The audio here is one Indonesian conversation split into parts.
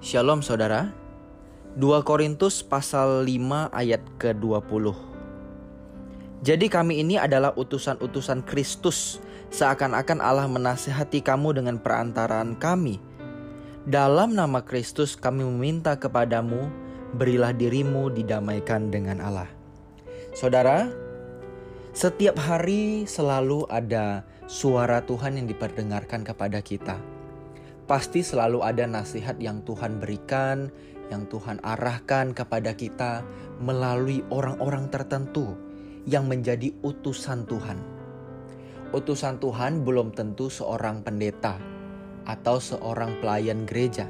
Shalom saudara. 2 Korintus pasal 5 ayat ke-20 Jadi kami ini adalah utusan-utusan Kristus. Seakan-akan Allah menasihati kamu dengan perantaraan kami. Dalam nama Kristus kami meminta kepadamu Berilah dirimu didamaikan dengan Allah. Saudara Setiap hari selalu ada suara Tuhan yang diperdengarkan kepada kita pasti selalu ada nasihat yang Tuhan berikan, yang Tuhan arahkan kepada kita melalui orang-orang tertentu yang menjadi utusan Tuhan. Utusan Tuhan belum tentu seorang pendeta atau seorang pelayan gereja.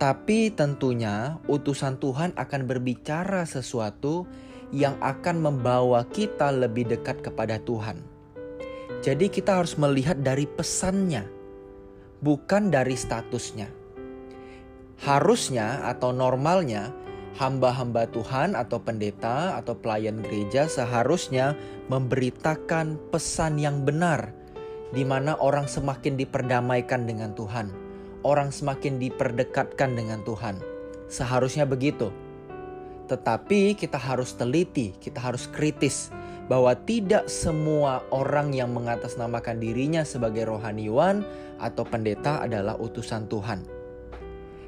Tapi tentunya utusan Tuhan akan berbicara sesuatu yang akan membawa kita lebih dekat kepada Tuhan. Jadi kita harus melihat dari pesannya bukan dari statusnya. Harusnya atau normalnya hamba-hamba Tuhan atau pendeta atau pelayan gereja seharusnya memberitakan pesan yang benar di mana orang semakin diperdamaikan dengan Tuhan. Orang semakin diperdekatkan dengan Tuhan. Seharusnya begitu. Tetapi kita harus teliti, kita harus kritis bahwa tidak semua orang yang mengatasnamakan dirinya sebagai rohaniwan atau pendeta adalah utusan Tuhan.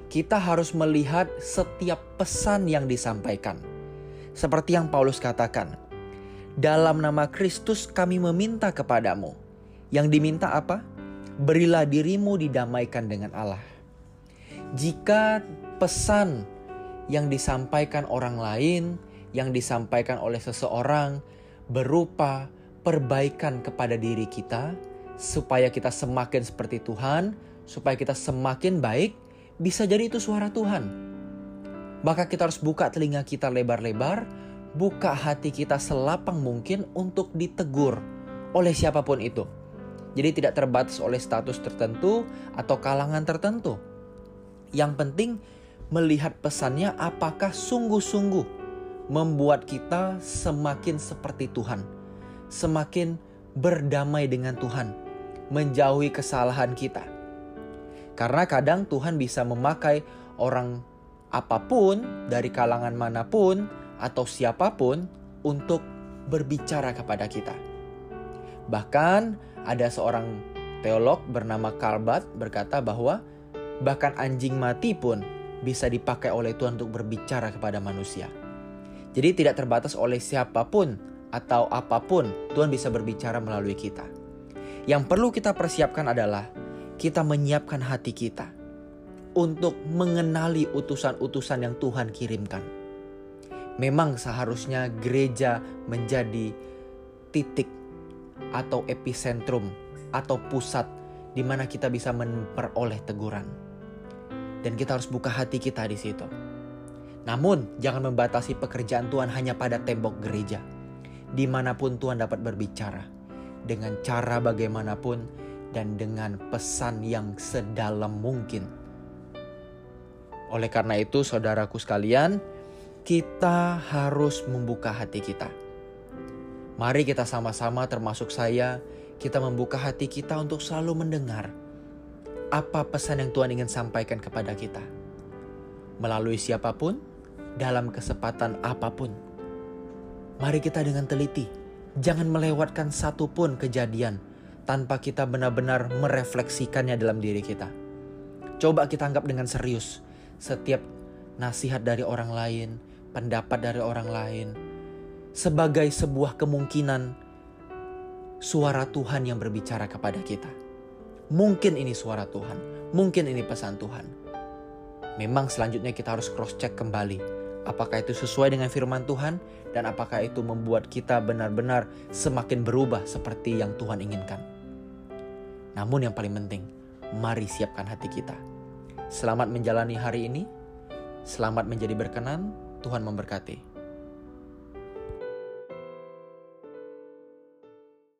Kita harus melihat setiap pesan yang disampaikan. Seperti yang Paulus katakan, dalam nama Kristus kami meminta kepadamu. Yang diminta apa? Berilah dirimu didamaikan dengan Allah. Jika pesan yang disampaikan orang lain, yang disampaikan oleh seseorang, berupa perbaikan kepada diri kita, supaya kita semakin seperti Tuhan, supaya kita semakin baik, bisa jadi itu suara Tuhan. Maka kita harus buka telinga kita lebar-lebar, buka hati kita selapang mungkin untuk ditegur oleh siapa pun itu. Jadi tidak terbatas oleh status tertentu atau kalangan tertentu. Yang penting melihat pesannya apakah sungguh-sungguh membuat kita semakin seperti Tuhan, semakin berdamai dengan Tuhan, menjauhi kesalahan kita. Karena kadang Tuhan bisa memakai orang apa pun dari kalangan mana pun atau siapa pun untuk berbicara kepada kita. Bahkan ada seorang teolog bernama Karl berkata bahwa bahkan anjing mati pun bisa dipakai oleh Tuhan untuk berbicara kepada manusia. Jadi tidak terbatas oleh siapa pun atau apa pun Tuhan bisa berbicara melalui kita. Yang perlu kita persiapkan adalah kita menyiapkan hati kita untuk mengenali utusan-utusan yang Tuhan kirimkan. Memang seharusnya gereja menjadi titik atau epicentrum atau pusat di mana kita bisa memperoleh teguran. Dan kita harus buka hati kita di situ. Namun, jangan membatasi pekerjaan Tuhan hanya pada tembok gereja. Di mana pun Tuhan dapat berbicara, dengan cara bagaimanapun, dan dengan pesan yang sedalam mungkin. Oleh karena itu, saudaraku sekalian, kita harus membuka hati kita. Mari kita sama-sama, termasuk saya, kita membuka hati kita untuk selalu mendengar apa pesan yang Tuhan ingin sampaikan kepada kita melalui siapa pun, dalam kesempatan apa pun. Mari kita dengan teliti, jangan melewatkan satupun kejadian tanpa kita benar-benar merefleksikannya dalam diri kita. Coba kita anggap dengan serius setiap nasihat dari orang lain, pendapat dari orang lain, sebagai sebuah kemungkinan suara Tuhan yang berbicara kepada kita. Mungkin ini suara Tuhan, mungkin ini pesan Tuhan. Memang selanjutnya kita harus cross check kembali Apakah itu sesuai dengan firman Tuhan dan apakah itu membuat kita benar-benar semakin berubah seperti yang Tuhan inginkan. Namun yang paling penting, mari siapkan hati kita. Selamat menjalani hari ini. Selamat menjadi berkenan. Tuhan memberkati.